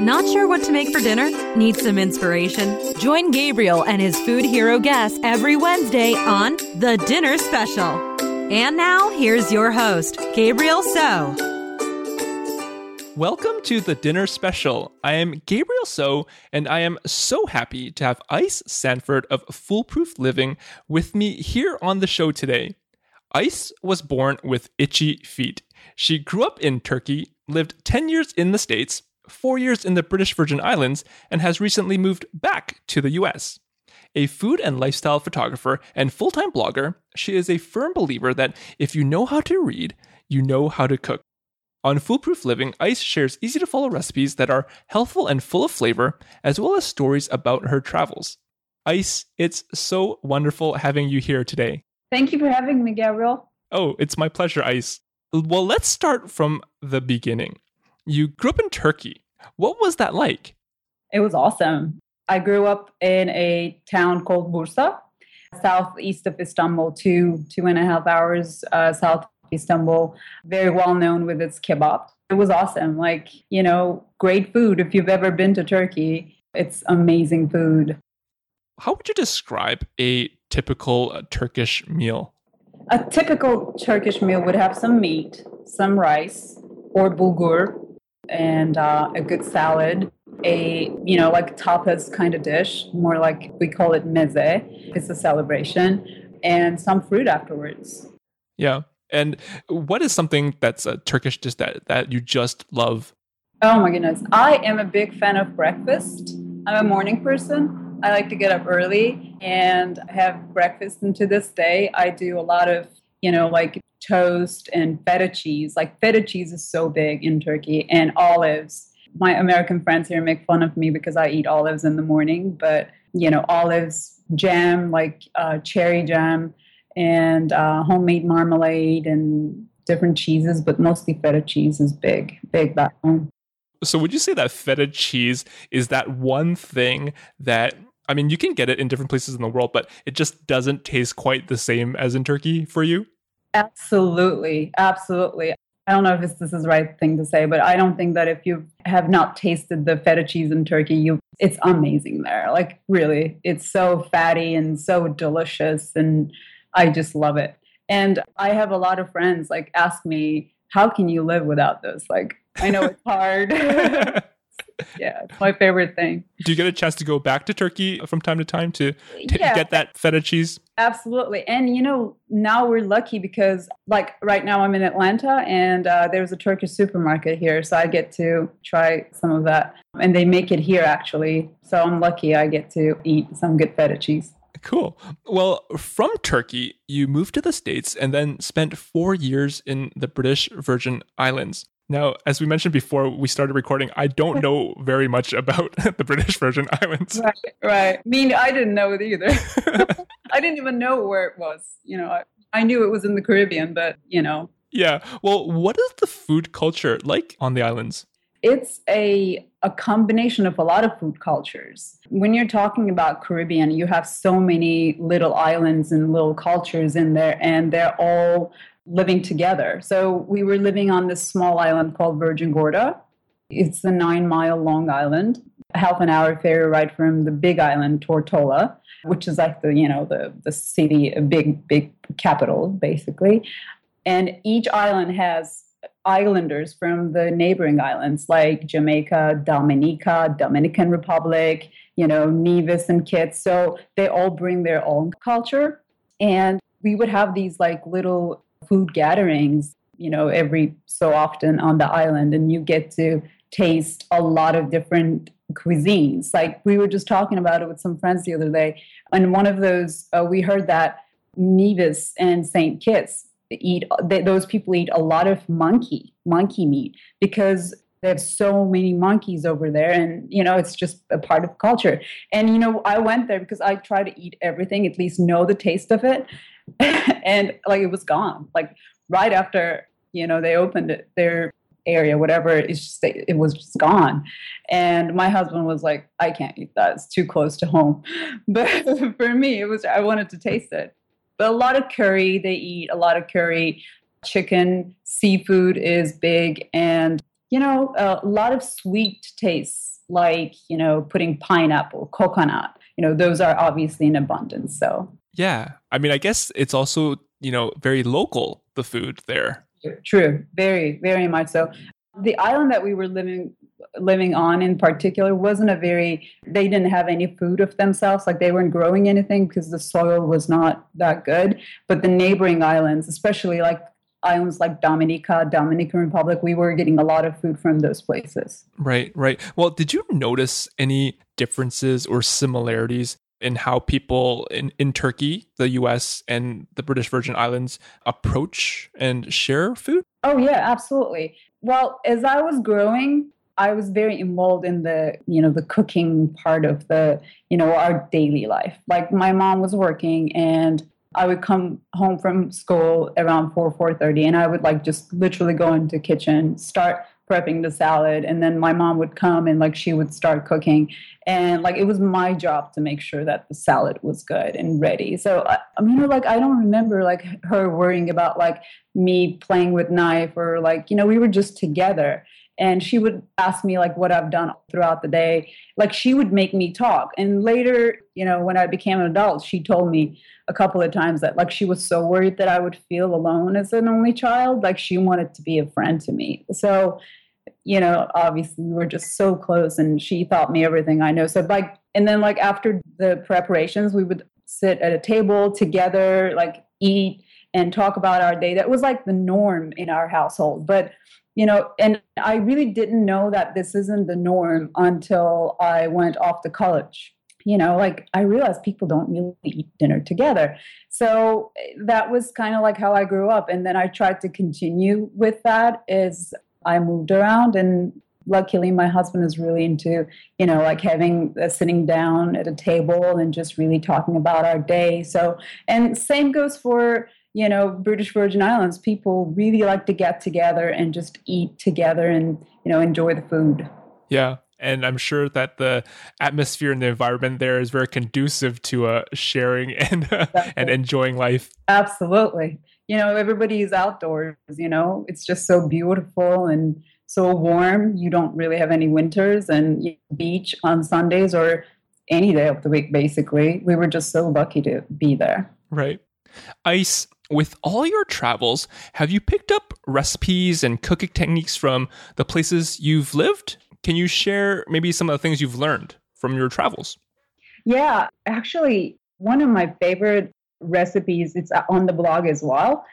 Not sure what to make for dinner? Need some inspiration? Join Gabriel and his food hero guests every Wednesday on The Dinner Special. And now, here's your host, Gabriel So. Welcome to the dinner special. I am Gabriel So, and I am so happy to have Ice Sanford of Foolproof Living with me here on the show today. Ice was born with itchy feet. She grew up in Turkey, lived 10 years in the States, four years in the British Virgin Islands, and has recently moved back to the US. A food and lifestyle photographer and full time blogger, she is a firm believer that if you know how to read, you know how to cook. On Foolproof Living, Ice shares easy to follow recipes that are healthful and full of flavor, as well as stories about her travels. Ice, it's so wonderful having you here today. Thank you for having me, Gabriel. Oh, it's my pleasure, Ice. Well, let's start from the beginning. You grew up in Turkey. What was that like? It was awesome. I grew up in a town called Bursa, southeast of Istanbul, two two and a half hours uh, south of Istanbul. Very well known with its kebab. It was awesome. Like you know, great food. If you've ever been to Turkey, it's amazing food. How would you describe a typical uh, Turkish meal? A typical Turkish meal would have some meat, some rice or bulgur, and uh, a good salad, a you know like tapas kind of dish, more like we call it meze. It's a celebration, and some fruit afterwards. Yeah. And what is something that's a Turkish dish that, that you just love? Oh my goodness. I am a big fan of breakfast. I'm a morning person. I like to get up early and have breakfast. And to this day, I do a lot of, you know, like toast and feta cheese. Like feta cheese is so big in Turkey and olives. My American friends here make fun of me because I eat olives in the morning, but you know, olives, jam, like uh, cherry jam, and uh, homemade marmalade and different cheeses, but mostly feta cheese is big, big back home. So, would you say that feta cheese is that one thing that I mean, you can get it in different places in the world, but it just doesn't taste quite the same as in Turkey for you? Absolutely. Absolutely. I don't know if this is the right thing to say, but I don't think that if you have not tasted the feta cheese in Turkey, you it's amazing there. Like really, it's so fatty and so delicious and I just love it. And I have a lot of friends like ask me, "How can you live without this?" Like I know it's hard. yeah, it's my favorite thing. Do you get a chance to go back to Turkey from time to time to t- Yeah. get that feta cheese? Absolutely. And you know, now we're lucky because, like, right now I'm in Atlanta and uh, there's a Turkish supermarket here. So I get to try some of that. And they make it here, actually. So I'm lucky I get to eat some good feta cheese. Cool. Well, from Turkey, you moved to the States and then spent four years in the British Virgin Islands. Now, as we mentioned before we started recording, I don't know very much about the British Virgin Islands. Right. Right. I mean, I didn't know it either. I didn't even know where it was. You know, I, I knew it was in the Caribbean, but, you know, Yeah. Well, what is the food culture like on the islands? it's a a combination of a lot of food cultures. When you're talking about Caribbean, you have so many little islands and little cultures in there, and they're all living together. So we were living on this small island called Virgin Gorda. It's a nine mile long island, a half an hour ferry ride from the big island Tortola, which is like the you know the the city, a big big capital basically. And each island has islanders from the neighboring islands like Jamaica, Dominica, Dominican Republic, you know, Nevis and Kitts. So they all bring their own culture. And we would have these like little food gatherings, you know, every so often on the island, and you get to taste a lot of different cuisines. Like we were just talking about it with some friends the other day. And one of those, uh, we heard that Nevis and St. Kitts eat they, those people eat a lot of monkey monkey meat because they have so many monkeys over there and you know it's just a part of culture and you know i went there because i try to eat everything at least know the taste of it and like it was gone. Like right after you know they opened it, their area whatever it's just it was just gone. And my husband was like i can't eat that. It's too close to home. But for me it was i wanted to taste it. But a lot of curry they eat a lot of curry. Chicken seafood is big and you know, a lot of sweet tastes, like, you know, putting pineapple, coconut, you know, those are obviously in abundance. So, yeah. I mean, I guess it's also, you know, very local, the food there. True. Very, very much so. The island that we were living living on in particular wasn't a very they didn't have any food of themselves like they weren't growing anything because the soil was not that good but the neighboring islands especially like islands like Dominica, Dominican Republic, we were getting a lot of food from those places. Right, right. Well, did you notice any differences or similarities in how people in, in Turkey, the US, and the British Virgin Islands approach and share food? Oh, yeah, absolutely. Well, as I was growing, I was very involved in the, you know, the cooking part of the, you know, our daily life. Like my mom was working and I would come home from school around 4 4:30 and I would like just literally go into kitchen, start prepping the salad and then my mom would come and like she would start cooking. And like it was my job to make sure that the salad was good and ready. So I, I mean like i don't remember like her worrying about like me playing with knife or like you know we were just together and she would ask me like what i've done throughout the day. Like she would make me talk. And later you know when i became an adult she told me a couple of times that like she was so worried that i would feel alone as an only child. Like she wanted to be a friend to me. So you know obviously we were just so close and she taught me everything i know. So like and then like after the preparations we would sit at a table together like eat and talk about our day. That was like the norm in our household. But you know, and I really didn't know that this isn't the norm until I went off to college. You know, like I realized people don't really eat dinner together. So that was kind of like how I grew up. And then I tried to continue with that as I moved around and luckily my husband is really into you know like having uh, sitting down at a table and just really talking about our day so and same goes for you know, British Virgin Islands, people really like to get together and just eat together and, you know, enjoy the food. Yeah. And I'm sure that the atmosphere and the environment there is very conducive to uh, sharing and uh, and enjoying life. Absolutely. You know, everybody is outdoors, you know, it's just so beautiful and so warm. You don't really have any winters and beach on Sundays or any day of the week, basically. We were just so lucky to be there. Right. Ice, with all your travels, have you picked up recipes and cooking techniques from the places you've lived? Can you share maybe some of the things you've learned from your travels? Yeah, actually, one of my favorite recipes, it's uh, on the blog as well,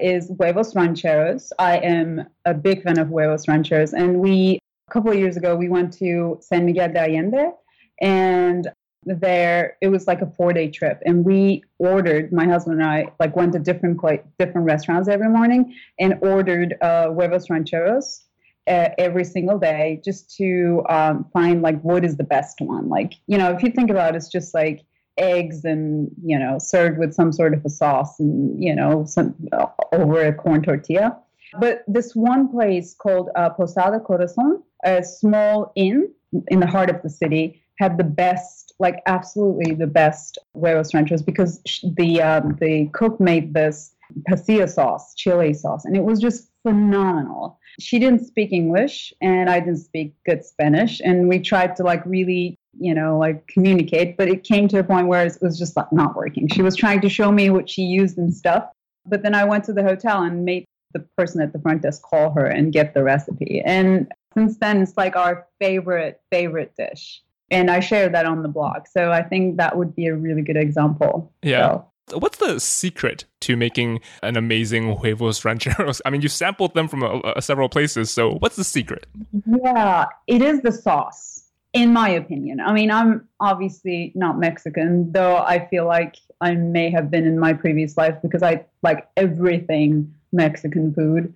is huevos rancheros. I am a big fan of huevos rancheros. And we, a couple of years ago, we went to San Miguel de Allende and there it was like a four day trip. And we ordered my husband and i like went to different like different restaurants every morning and ordered uh, huevos rancheros uh, every single day just to um, find like what is the best one. Like you know if you think about it it's just like eggs and you know served with some sort of a sauce and you know some uh, over a corn tortilla. But this one place called uh, posada corazon a small inn in the heart of the city had the best, like absolutely the best huevos ranchos because the um, the cook made this pasilla sauce, chili sauce, and it was just phenomenal. She didn't speak English, and I didn't speak good Spanish, and we tried to like really, you know, like communicate, but it came to a point where it was just like not working. She was trying to show me what she used and stuff, but then I went to the hotel and made the person at the front desk call her and get the recipe, and since then it's like our favorite favorite dish and I share that on the blog. So I think that would be a really good example. Yeah. So. What's the secret to making an amazing huevos rancheros? I mean, you sampled them from a, a, several places. So what's the secret? Yeah, it is the sauce, in my opinion. I mean, I'm obviously not Mexican, though I feel like I may have been in my previous life because I like everything Mexican food.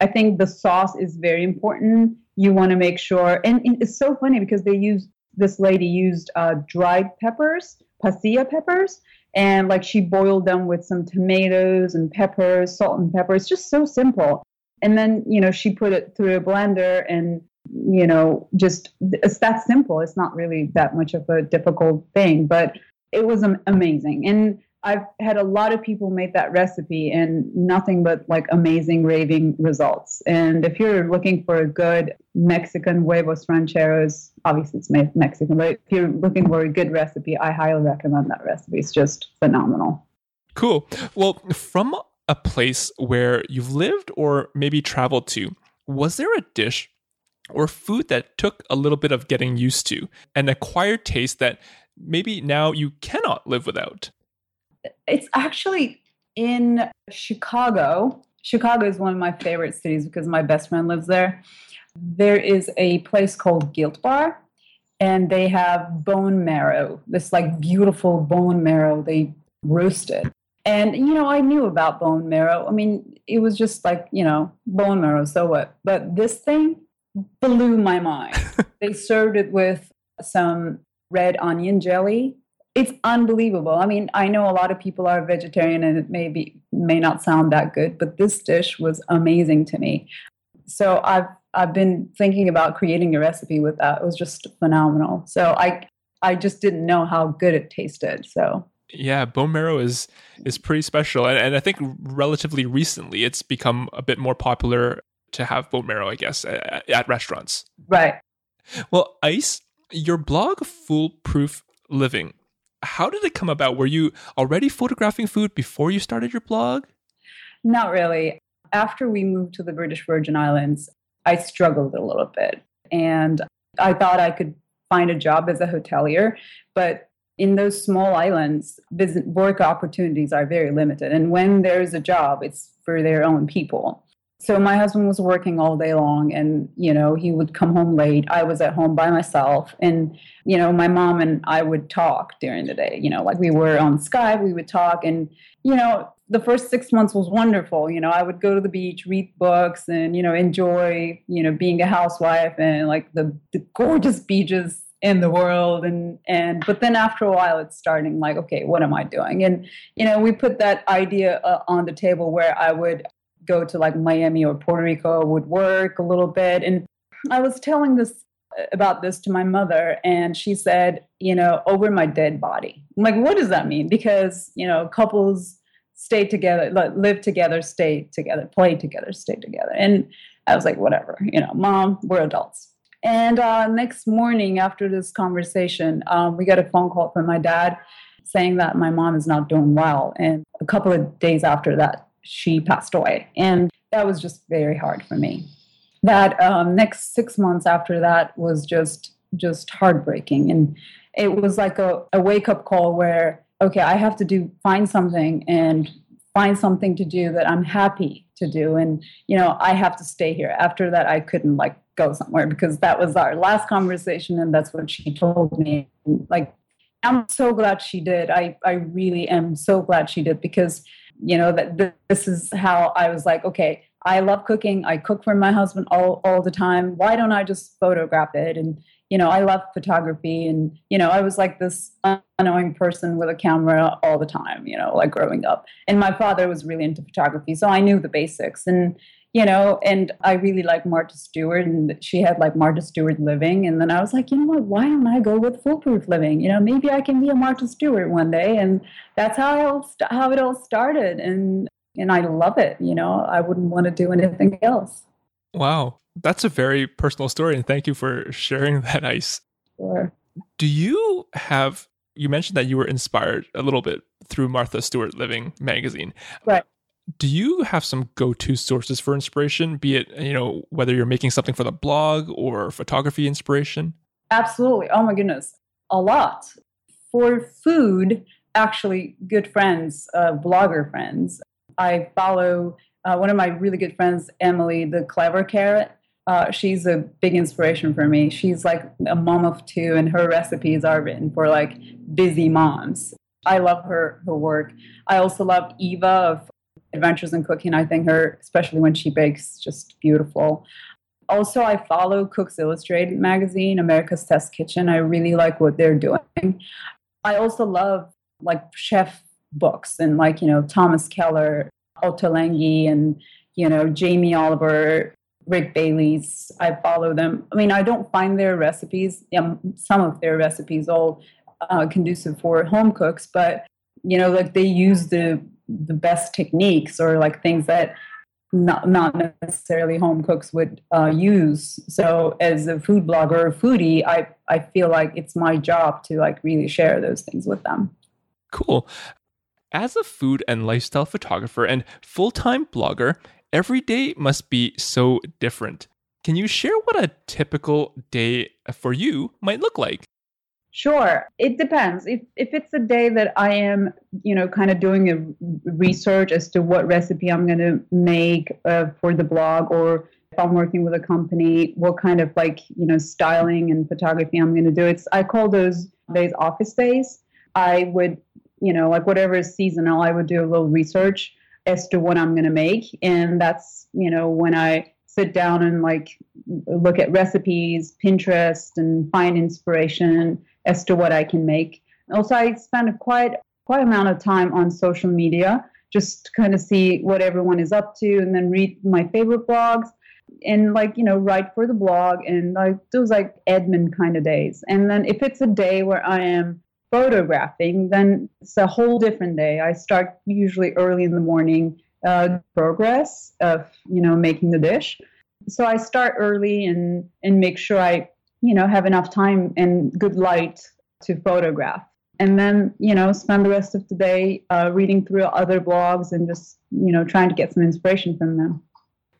I think the sauce is very important. You want to make sure, and it's so funny because they use this lady used uh, dried peppers, pasilla peppers, and like she boiled them with some tomatoes and peppers, salt and pepper. It's just so simple. And then, you know, she put it through a blender and, you know, just it's that simple. It's not really that much of a difficult thing, but it was amazing. And I've had a lot of people make that recipe and nothing but like amazing raving results. And if you're looking for a good Mexican huevos rancheros, obviously it's Mexican, but if you're looking for a good recipe, I highly recommend that recipe. It's just phenomenal. Cool. Well, from a place where you've lived or maybe traveled to, was there a dish or food that took a little bit of getting used to, an acquired taste that maybe now you cannot live without? It's actually in Chicago. Chicago is one of my favorite cities because my best friend lives there. There is a place called Gilt Bar, and they have bone marrow, this like beautiful bone marrow they roasted. And, you know, I knew about bone marrow. I mean, it was just like, you know, bone marrow, so what? But this thing blew my mind. they served it with some red onion jelly. It's unbelievable. I mean, I know a lot of people are vegetarian and it may be may not sound that good, but this dish was amazing to me. So I've I've been thinking about creating a recipe with that. It was just phenomenal. So I I just didn't know how good it tasted. So yeah, bone marrow is is pretty special, and, and I think relatively recently it's become a bit more popular to have bone marrow. I guess at, at restaurants. Right. Well, Ice, your blog Foolproof Living, how did it come about? Were you already photographing food before you started your blog? Not really. After we moved to the British Virgin Islands, I struggled a little bit. And I thought I could find a job as a hotelier, but in those small islands, business work opportunities are very limited. And when there's a job, it's for their own people so my husband was working all day long and you know he would come home late. I was at home by myself and you know my mom and i would talk during the day. You know like we were on skype we would talk and you know the first six months was wonderful. You know i would go to the beach read books and you know enjoy you know being a housewife and like the, the gorgeous beaches in the world and and but then after a while it's starting like okay what am i doing? And you know we put that idea uh, on the table where i would go to like Miami or Puerto Rico would work a little bit. And I was telling this about this to my mother, and she said, you know, over my dead body. I'm like, what does that mean? Because, you know, couples stay together, live together, stay together, play together, stay together. And I was like, whatever, you know, mom, we're adults. And uh, next morning after this conversation, um, we got a phone call from my dad saying that my mom is not doing well. And a couple of days after that, she passed away. And that was just very hard for me. That um, next six months after that was just just heartbreaking. And it was like a, a wake up call where, okay, I have to do find something and find something to do that I'm happy to do. And, you know, I have to stay here. After that, I couldn't like go somewhere because that was our last conversation and that's what she told me. Like, I'm so glad she did. I, I really am so glad she did because you know that this is how i was like okay i love cooking. I cook for my husband all, all the time. Why don't i just photograph it? And you know i love photography. And you know i was like this unknowing person with a camera all the time you know like growing up. And my father was really into photography so i knew the basics. And you know, and I really like Martha Stewart, and she had like Martha Stewart living. And then I was like, you know what? Why don't I go with foolproof living? You know, maybe I can be a Martha Stewart one day. And that's how st- how it all started. And and I love it. You know, I wouldn't want to do anything else. Wow, that's a very personal story, and thank you for sharing that. Ice. Sure. Do you have? You mentioned that you were inspired a little bit through Martha Stewart Living magazine. Right do you have some go-to sources for inspiration be it you know whether you're making something for the blog or photography inspiration? Absolutely. Oh my goodness. A lot. For food actually good friends uh, blogger friends. I follow uh, one of my really good friends emily the clever carrot. Uh, she's a big inspiration for me. She's like a mom of two and her recipes are written for like busy moms. I love her her work. I also love eva of adventures in cooking. I think her, especially when she bakes, just beautiful. Also, I follow Cooks Illustrated magazine, America's Test Kitchen. I really like what they're doing. I also love like chef books and like, you know, Thomas Keller, Otto Ottolenghi, and, you know, Jamie Oliver, Rick Bayless. I follow them. I mean, I don't find their recipes, some of their recipes all uh, conducive for home cooks, but you know like they use the the best techniques or like things that not not necessarily home cooks would uh, use. So as a food blogger or foodie, I I feel like it's my job to like really share those things with them. Cool. As a food and lifestyle photographer and full time blogger, every day must be so different. Can you share what a typical day for you might look like? Sure. It depends. If if it's a day that I am, you know, kind of doing a research as to what recipe I'm going to make uh, for the blog, or if I'm working with a company, what kind of like you know styling and photography I'm going to do. It's I call those days office days. I would, you know, like whatever is seasonal, I would do a little research as to what I'm going to make, and that's you know when I sit down and like look at recipes, Pinterest, and find inspiration as to what I can make. Also, I spend quite quite amount of time on social media just to kind of see what everyone is up to, and then read my favorite blogs and like you know write for the blog and like those like admin kind of days. And then if it's a day where I am photographing, then it's a whole different day. I start usually early in the morning. Uh, progress of you know making the dish so i start early and and make sure i you know have enough time and good light to photograph. And then you know spend the rest of the day uh, reading through other blogs and just you know trying to get some inspiration from them.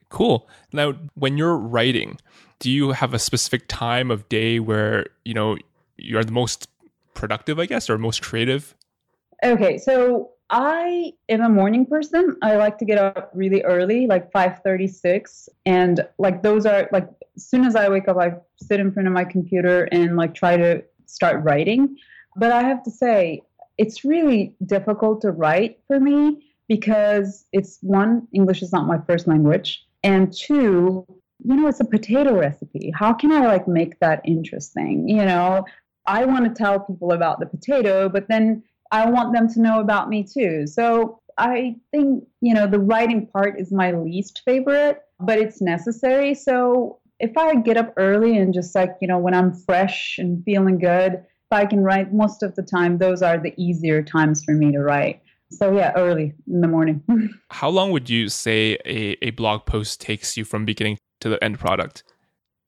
Cool. Now when you're writing do you have a specific time of day where you know you're the most productive i guess or most creative? Okay so I am a morning person. I like to get up really early, like 5:36, and like those are like as soon as I wake up, I sit in front of my computer and like try to start writing. But I have to say, it's really difficult to write for me because it's one, English is not my first language, and two, you know, it's a potato recipe. How can I like make that interesting? You know, I want to tell people about the potato, but then I want them to know about me too. So I think, you know, the writing part is my least favorite, but it's necessary. So if I get up early and just like, you know, when I'm fresh and feeling good, if I can write most of the time, those are the easier times for me to write. So yeah, early in the morning. How long would you say a, a blog post takes you from beginning to the end product?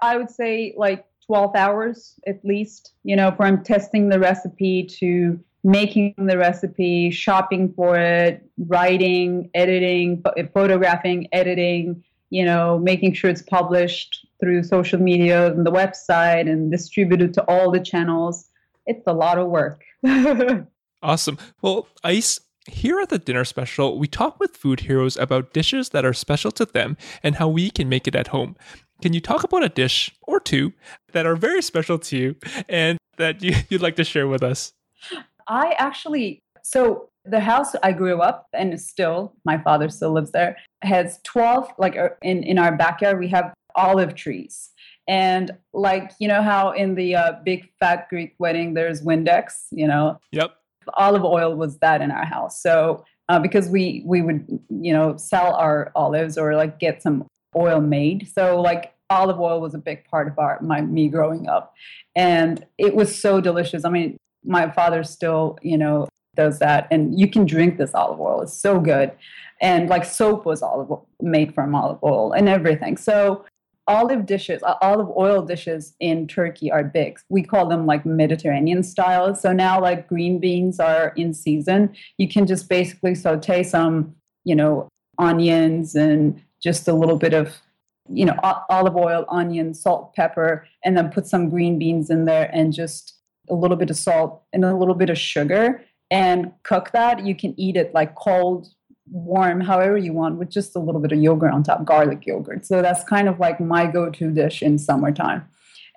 I would say like 12 hours at least, you know, from testing the recipe to making the recipe, shopping for it, writing, editing, photographing, editing, you know, making sure it's published through social media and the website and distributed to all the channels. It's a lot of work. awesome. Well, Ice, here at the dinner special, we talk with food heroes about dishes that are special to them and how we can make it at home. Can you talk about a dish or two that are very special to you and that you, would like to share with us? I actually, so the house I grew up and still, my father still lives there, has 12, like uh, in, in our backyard, we have olive trees. And like, you know how in the uh, big fat Greek wedding, there's Windex, you know? Yep. Olive oil was that in our house. So uh, because we, we would, you know, sell our olives or like get some oil made. So like olive oil was a big part of our, my, me growing up. And it was so delicious. I mean, my father still, you know, does that. And you can drink this olive oil. It's so good. And like soap was olive oil, made from olive oil and everything. So olive dishes, olive oil dishes in Turkey are big. We call them like Mediterranean style. So now like green beans are in season. You can just basically saute some, you know, onions and just a little bit of you know olive oil onion salt pepper and then put some green beans in there and just a little bit of salt and a little bit of sugar and cook that. You can eat it like cold, warm, however you want, with just a little bit of yogurt on top, garlic yogurt. So that's kind of like my go to dish in summertime.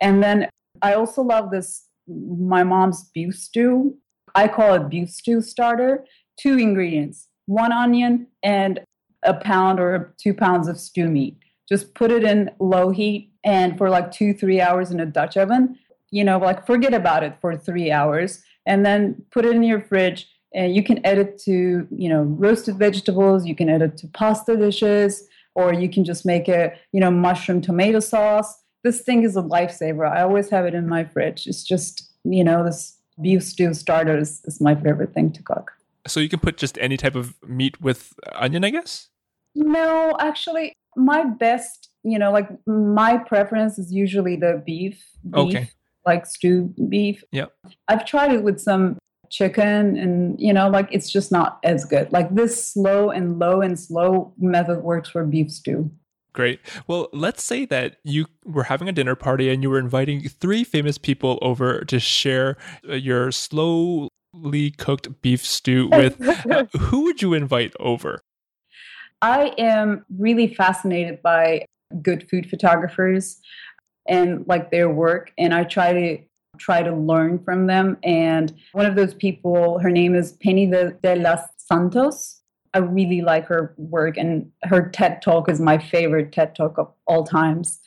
And then I also love this my mom's beef stew. I call it beef stew starter. Two ingredients one onion and a pound or two pounds of stew meat. Just put it in low heat and for like two, three hours in a Dutch oven you know, like forget about it for three hours and then put it in your fridge. And you can add it to, you know, roasted vegetables. You can add it to pasta dishes, or you can just make a, you know, mushroom tomato sauce. This thing is a lifesaver. I always have it in my fridge. It's just, you know, this beef stew starter is, is my favorite thing to cook. So you can put just any type of meat with onion, I guess? No, actually, my best, you know, like my preference is usually the beef. beef Okay. Like stew beef. Yep. I've tried it with some chicken and, you know, like it's just not as good. Like this slow and low and slow method works for beef stew. Great. Well, let's say that you were having a dinner party and you were inviting three famous people over to share uh, your slowly cooked beef stew with. uh, who would you invite over? I am really fascinated by good food photographers and like their work and I try to try to learn from them and one of those people her name is Penny de, de los Santos. I really like her work and her TED Talk is my favorite TED Talk of all times.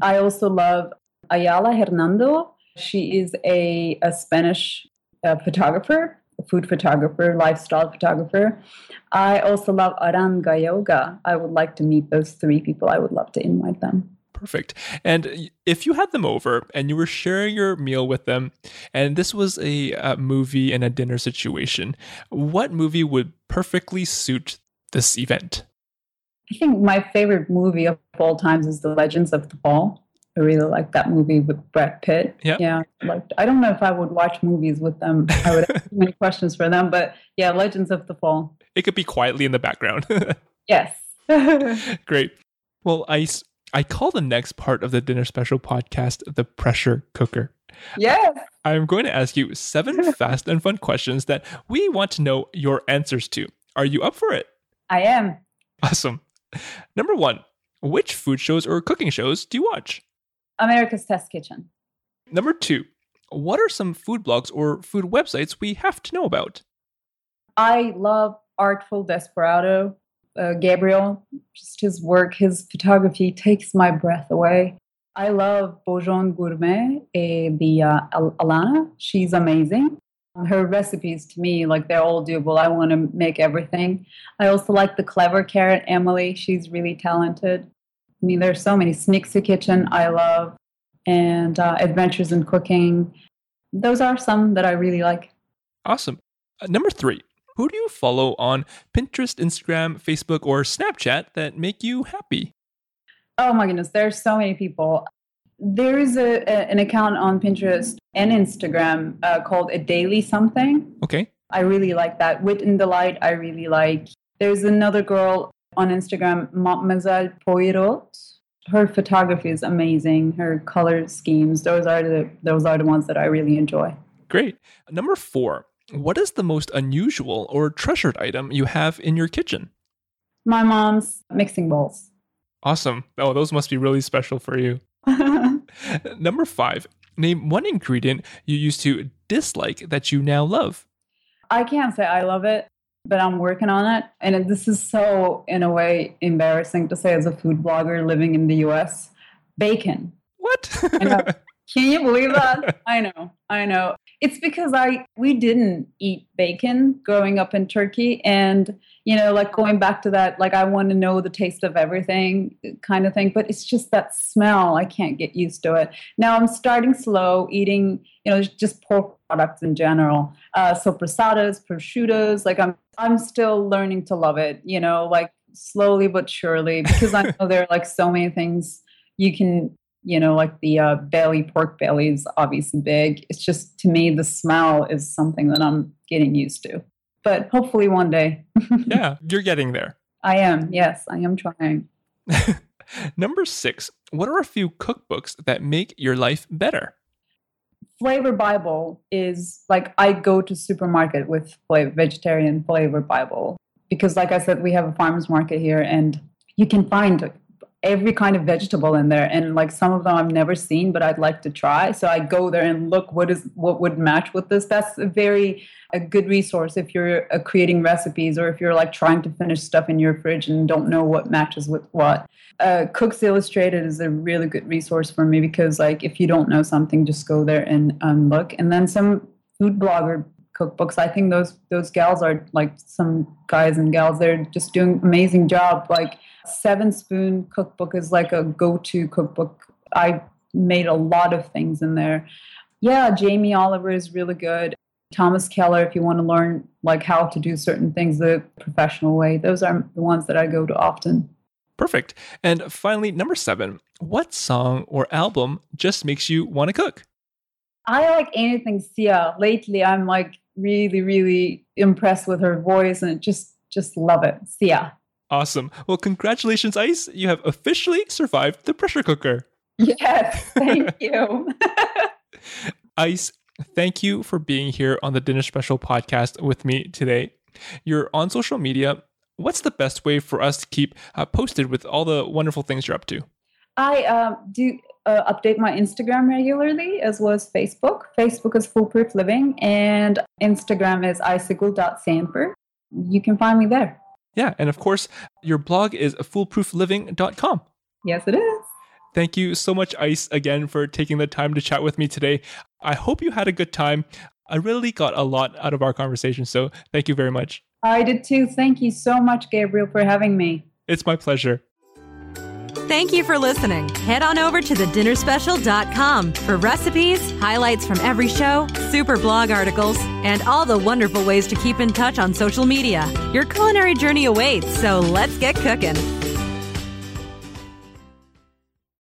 I also love Ayala Hernando. She is a, a Spanish uh, photographer, food photographer, lifestyle photographer. I also love Aran Goyoaga. I would like to meet those three people. I would love to invite them. Perfect. And if you had them over and you were sharing your meal with them, and this was a, a movie and a dinner situation, what movie would perfectly suit this event? I think my favorite movie of all times is The Legends of the Fall. I really like that movie with Brad Pitt. Yep. Yeah. Like I don't know if I would watch movies with them. I would have too many questions for them. But yeah, Legends of the Fall. It could be quietly in the background. Yes. Great. Well, Ice, I call the next part of the Dinner Special podcast the pressure cooker. yes. I'm going to ask you seven fast and fun questions that we want to know your answers to. Are you up for it? I am. Awesome. Number one, which food shows or cooking shows do you watch? America's Test Kitchen. Number two, what are some food blogs or food websites we have to know about? I love Artful Desperado. Uh, Gabriel, just his work, his photography takes my breath away. I love Bojon Gourmet, eh, the uh, Al- Alanna. She's amazing. Her recipes to me, like they're all doable. I want to make everything. I also like the clever carrot Emily. She's really talented. I mean, there's so many. Snixy Kitchen, I love, and uh, Adventures in Cooking. Those are some that I really like. Awesome. Uh, number three, who do you follow on Pinterest, Instagram, Facebook, or Snapchat that make you happy? Oh my goodness, there's so many people. There is a, a- an account on Pinterest and Instagram uh, called a daily something. Okay. I really like that. Wit and Delight, I really like. There's another girl on Instagram, Mademoiselle Poirot. Her photography is amazing. Her color schemes, those are the those are the ones that I really enjoy. Great. Number four, what is the most unusual or treasured item you have in your kitchen? My mom's mixing bowls. Awesome. Oh, those must be really special for you. Number five, name one ingredient you used to dislike that you now love. I can't say I love it, but I'm working on it. And this is so, in a way, embarrassing to say as a food blogger living in the US. Bacon. What? I know. Can you believe that? I know. I know. It's because I we didn't eat bacon growing up in Turkey and you know like going back to that like I want to know the taste of everything kind of thing but it's just that smell I can't get used to it. Now I'm starting slow eating you know just pork products in general. Uh soprasadas, prosciuttos like I'm I'm still learning to love it, you know, like slowly but surely because I know there are like so many things you can you know, like the uh, belly, pork belly is obviously big. It's just to me, the smell is something that I'm getting used to. But hopefully one day. yeah, you're getting there. I am. Yes, I am trying. Number six, what are a few cookbooks that make your life better? Flavor Bible is like I go to supermarket with flavor, vegetarian Flavor Bible because, like I said, we have a farmers market here, and you can find every kind of vegetable in there. And like some of them I've never seen but I'd like to try. So I go there and look what is what would match with this. That's a very a good resource if you're uh, creating recipes or if you're like trying to finish stuff in your fridge and don't know what matches with what. Uh, Cooks Illustrated is a really good resource for me because like if you don't know something just go there and um, look. And then some food blogger cookbooks I think those those gals are like some guys and gals they're just doing amazing job like Seven Spoon cookbook is like a go-to cookbook. I made a lot of things in there. Yeah, Jamie Oliver is really good. Thomas Keller, if you want to learn like how to do certain things the professional way. Those are the ones that I go to often. Perfect. And finally, number seven, what song or album just makes you want to cook? I like anything Sia. Lately, I'm like really, really impressed with her voice and just just love it. Sia. Awesome. Well, congratulations, Ice. You have officially survived the pressure cooker. Yes, thank you. Ice, thank you for being here on the Dinner Special podcast with me today. You're on social media. What's the best way for us to keep uh, posted with all the wonderful things you're up to? I um, do uh, update my Instagram regularly as well as Facebook. Facebook is Foolproof Living and Instagram is icicle.sanford. You can find me there. Yeah, and of course, your blog is foolproofliving.com. Yes, it is. Thank you so much, Ice, again for taking the time to chat with me today. I hope you had a good time. I really got a lot out of our conversation, so thank you very much. I did too. Thank you so much, Gabriel, for having me. It's my pleasure. Thank you for listening. Head on over to thedinnerspecial.com for recipes, highlights from every show, super blog articles, and all the wonderful ways to keep in touch on social media. Your culinary journey awaits, so let's get cooking.